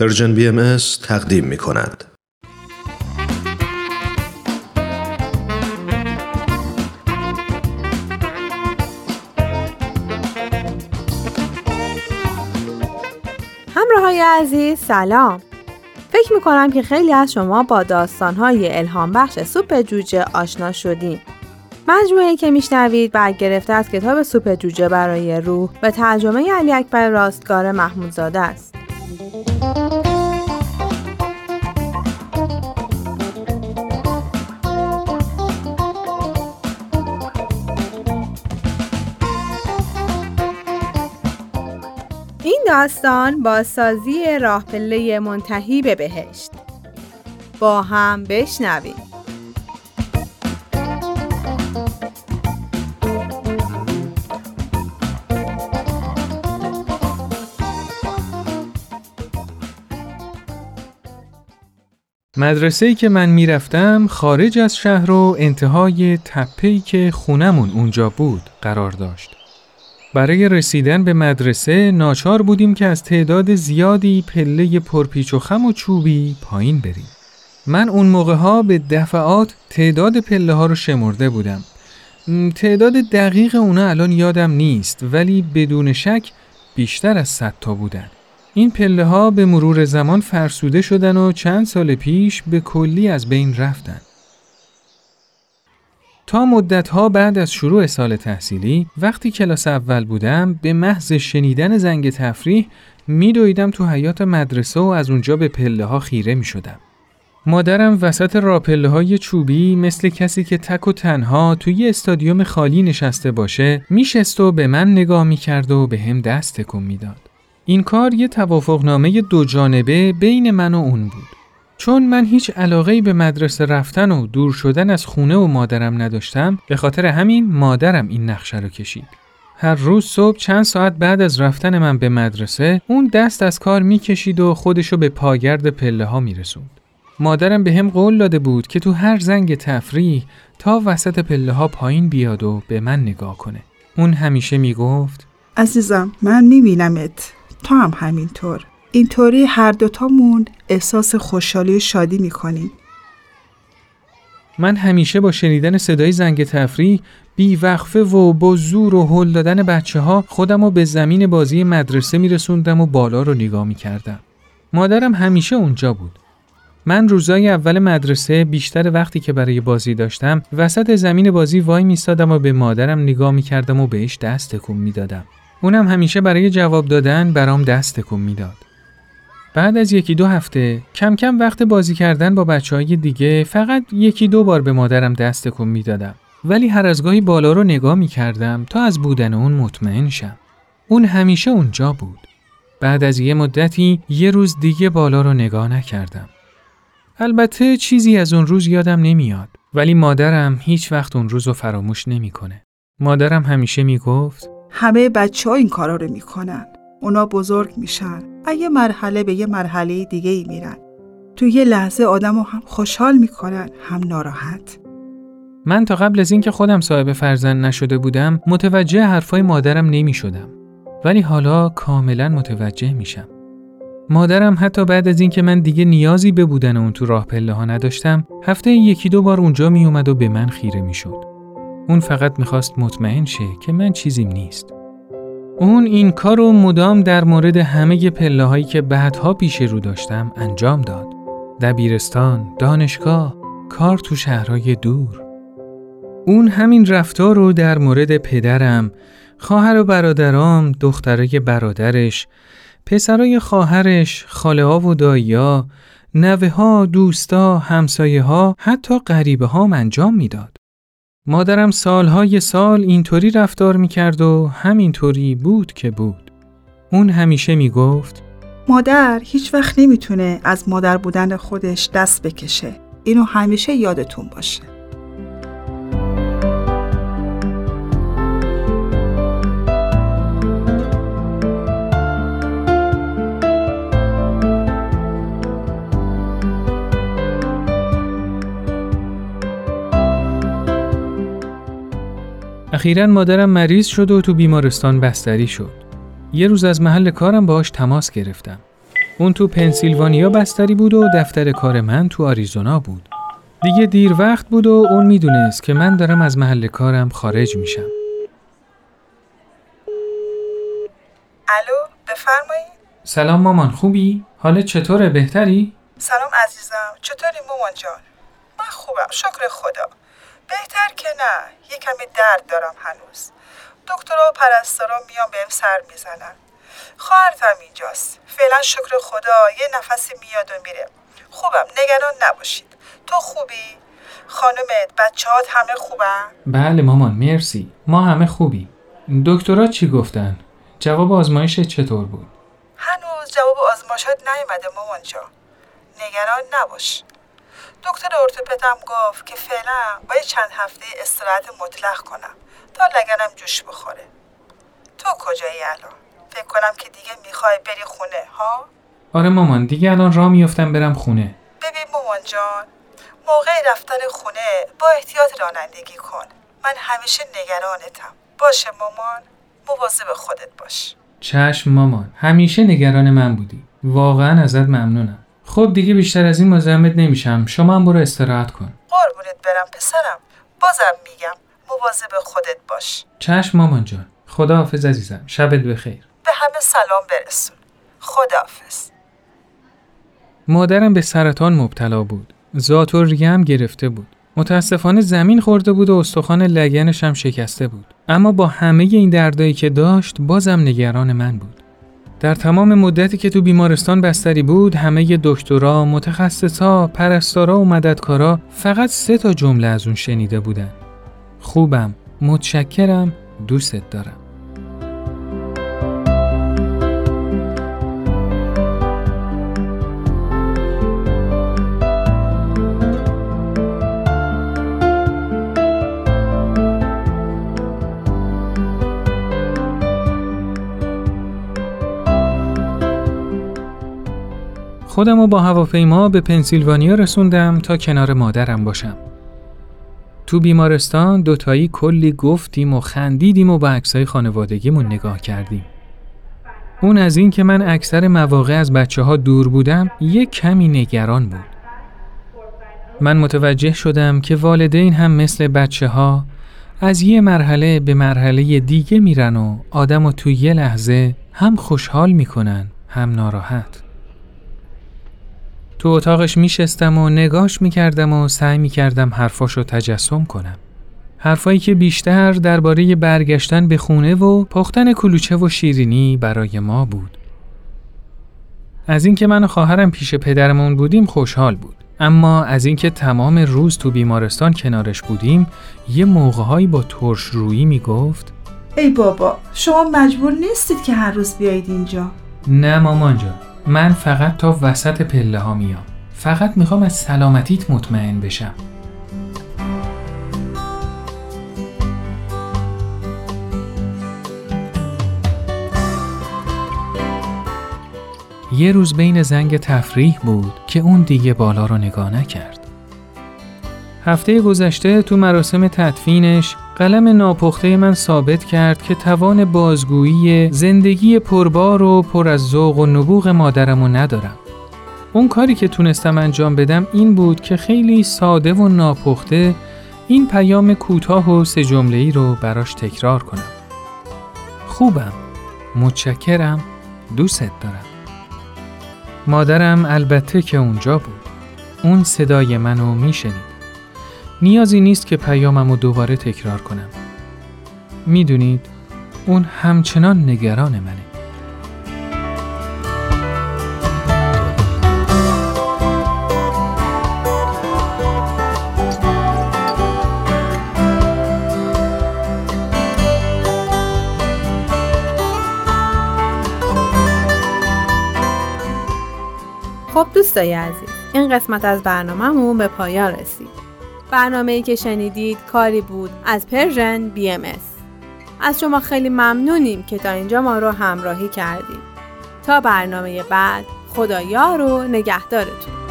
Persian BM تقدیم می کند. همراه های عزیز سلام فکر می کنم که خیلی از شما با داستان های الهام بخش سوپ جوجه آشنا شدید مجموعه که میشنوید برگرفته از کتاب سوپ جوجه برای روح و ترجمه علی اکبر راستگار محمودزاده است. داستان با سازی راه پله منتهی به بهشت با هم بشنوید مدرسه ای که من می‌رفتم خارج از شهر و انتهای تپه‌ای که خونمون اونجا بود قرار داشت. برای رسیدن به مدرسه ناچار بودیم که از تعداد زیادی پله پرپیچ و خم و چوبی پایین بریم. من اون موقع ها به دفعات تعداد پله ها رو شمرده بودم. تعداد دقیق اونا الان یادم نیست ولی بدون شک بیشتر از صد تا بودن. این پله ها به مرور زمان فرسوده شدن و چند سال پیش به کلی از بین رفتن. تا مدت ها بعد از شروع سال تحصیلی وقتی کلاس اول بودم به محض شنیدن زنگ تفریح میدویدم تو حیات مدرسه و از اونجا به پله ها خیره می شدم. مادرم وسط راپله های چوبی مثل کسی که تک و تنها توی استادیوم خالی نشسته باشه میشست و به من نگاه می‌کرد و به هم دست تکون می‌داد. این کار یه توافقنامه دو جانبه بین من و اون بود. چون من هیچ علاقه به مدرسه رفتن و دور شدن از خونه و مادرم نداشتم به خاطر همین مادرم این نقشه رو کشید. هر روز صبح چند ساعت بعد از رفتن من به مدرسه اون دست از کار می‌کشید و خودشو به پاگرد پله ها میرسوند. مادرم به هم قول داده بود که تو هر زنگ تفریح تا وسط پله ها پایین بیاد و به من نگاه کنه. اون همیشه می‌گفت عزیزم من میبینمت تو هم همینطور اینطوری هر دوتامون احساس خوشحالی و شادی می‌کنیم من همیشه با شنیدن صدای زنگ تفریح بی وقفه و با زور و هل دادن بچه ها خودم رو به زمین بازی مدرسه میرسوندم و بالا رو نگاه می‌کردم. مادرم همیشه اونجا بود. من روزای اول مدرسه بیشتر وقتی که برای بازی داشتم وسط زمین بازی وای میستادم و به مادرم نگاه می‌کردم و بهش دست تکون می‌دادم. اونم همیشه برای جواب دادن برام دست تکون می‌داد. بعد از یکی دو هفته کم کم وقت بازی کردن با بچه های دیگه فقط یکی دو بار به مادرم دست تکون می‌دادم. ولی هر از گاهی بالا رو نگاه می کردم تا از بودن اون مطمئن شم. اون همیشه اونجا بود. بعد از یه مدتی یه روز دیگه بالا رو نگاه نکردم. البته چیزی از اون روز یادم نمیاد ولی مادرم هیچ وقت اون روز رو فراموش نمی‌کنه. مادرم همیشه می‌گفت همه بچه ها این کارا رو می‌کنن. اونا بزرگ میشن. اگه مرحله به یه مرحله دیگه ای میرن. تو یه لحظه آدم رو هم خوشحال می‌کنن هم ناراحت. من تا قبل از اینکه خودم صاحب فرزند نشده بودم متوجه حرفای مادرم نمی شدم. ولی حالا کاملا متوجه میشم. مادرم حتی بعد از اینکه من دیگه نیازی به بودن اون تو راه پله ها نداشتم هفته یکی دو بار اونجا می اومد و به من خیره می شد. اون فقط می‌خواست مطمئن شه که من چیزیم نیست. اون این کار رو مدام در مورد همه پله هایی که بعدها پیش رو داشتم انجام داد. دبیرستان، دانشگاه، کار تو شهرهای دور. اون همین رفتار رو در مورد پدرم، خواهر و برادرام، دخترای برادرش، پسرای خواهرش، خاله ها و داییا، نوه ها، دوستا، همسایه ها، حتی غریبه ها انجام می‌داد. مادرم سالهای سال اینطوری رفتار می‌کرد و همینطوری بود که بود. اون همیشه می‌گفت مادر هیچ وقت نمی‌تونه از مادر بودن خودش دست بکشه. اینو همیشه یادتون باشه. اخیرا مادرم مریض شد و تو بیمارستان بستری شد. یه روز از محل کارم باهاش تماس گرفتم. اون تو پنسیلوانیا بستری بود و دفتر کار من تو آریزونا بود. دیگه دیر وقت بود و اون می‌دونست که من دارم از محل کارم خارج میشم. الو بفرمایید سلام مامان خوبی؟ حالت چطوره بهتری؟ سلام عزیزم چطوری مامان جان من خوبم شکر خدا بهتر که نه. یه کمی درد دارم هنوز. دکترها و پرستارا میان بهم سر می‌زنن. خواهرتم اینجاست. فعلا شکر خدا یه نفسی میاد و میره. خوبم. نگران نباشید. تو خوبی؟ خانمت بچهات همه خوبن؟ بله مامان مرسی. ما همه خوبی. دکترها چی گفتن؟ جواب آزمایش چطور بود؟ هنوز جواب آزمایشات نیومده مامان جان. نگران نباش. دکتر ارتوپدم گفت که فعلا باید چند هفته استراحت مطلق کنم تا لگنم جوش بخوره. تو کجایی الان؟ فکر کنم که دیگه می‌خوای بری خونه ها؟ آره مامان دیگه الان راه میفتم برم خونه. ببین مامان جان موقع رفتن خونه با احتیاط رانندگی کن. من همیشه نگرانتم. باشه مامان مواظب خودت باش. چشم مامان همیشه نگران من بودی. واقعا ازت ممنونم. خب دیگه بیشتر از این مزاحمت نمیشم. شما هم برو استراحت کن. قربونت برم پسرم. بازم میگم مواظب خودت باش. چشم مامان جان. خداحافظ عزیزم. شبت بخیر. به همه سلام برسون. خداحافظ. مادرم به سرطان مبتلا بود. ذات و گرفته بود. متاسفانه زمین خورده بود و استخوان لگنش هم شکسته بود. اما با همه این دردایی که داشت بازم نگران من بود. در تمام مدتی که تو بیمارستان بستری بود همه دکترا، متخصصا، پرستارا و مددکارا فقط سه تا جمله از اون شنیده بودن. خوبم، متشکرم، دوستت دارم. خودم رو با هواپیما به پنسیلوانیا رسوندم تا کنار مادرم باشم. تو بیمارستان دوتایی کلی گفتیم و خندیدیم و با عکسای خانوادگیمون نگاه کردیم. اون از این که من اکثر مواقع از بچه ها دور بودم یک کمی نگران بود. من متوجه شدم که والدین هم مثل بچه ها از یه مرحله به مرحله دیگه میرن و آدم و تو یه لحظه هم خوشحال می‌کنن هم ناراحت. تو اتاقش میشستم و نگاش می‌کردم و سعی می‌کردم حرفاشو تجسم کنم. حرفایی که بیشتر درباره برگشتن به خونه و پختن کلوچه و شیرینی برای ما بود. از اینکه من و خواهرم پیش پدرمون بودیم خوشحال بود. اما از اینکه تمام روز تو بیمارستان کنارش بودیم یه موقعهایی با ترش رویی می‌گفت ای بابا شما مجبور نیستید که هر روز بیایید اینجا نه مامان جان من فقط تا وسط پله ها میام فقط می‌خوام از سلامتیت مطمئن بشم یه روز بین زنگ تفریح بود که اون دیگه بالا رو نگاه نکرد. هفته گذشته تو مراسم تدفینش قلم ناپخته من ثابت کرد که توان بازگویی زندگی پربار و پر از ذوق و نبوغ مادرمو ندارم. اون کاری که تونستم انجام بدم این بود که خیلی ساده و ناپخته این پیام کوتاه و سه ای رو براش تکرار کنم. خوبم، متشکرم، دوستت دارم. مادرم البته که اونجا بود. اون صدای منو میشنید. نیازی نیست که پیامم رو دوباره تکرار کنم. می‌دونید اون همچنان نگران منه. خب دوستای عزیز این قسمت از برنامهمون به پایان رسید برنامه که شنیدید کاری بود از پرژن بی ام از شما خیلی ممنونیم که تا اینجا ما رو همراهی کردید. تا برنامه بعد خدایا رو نگهدارتون.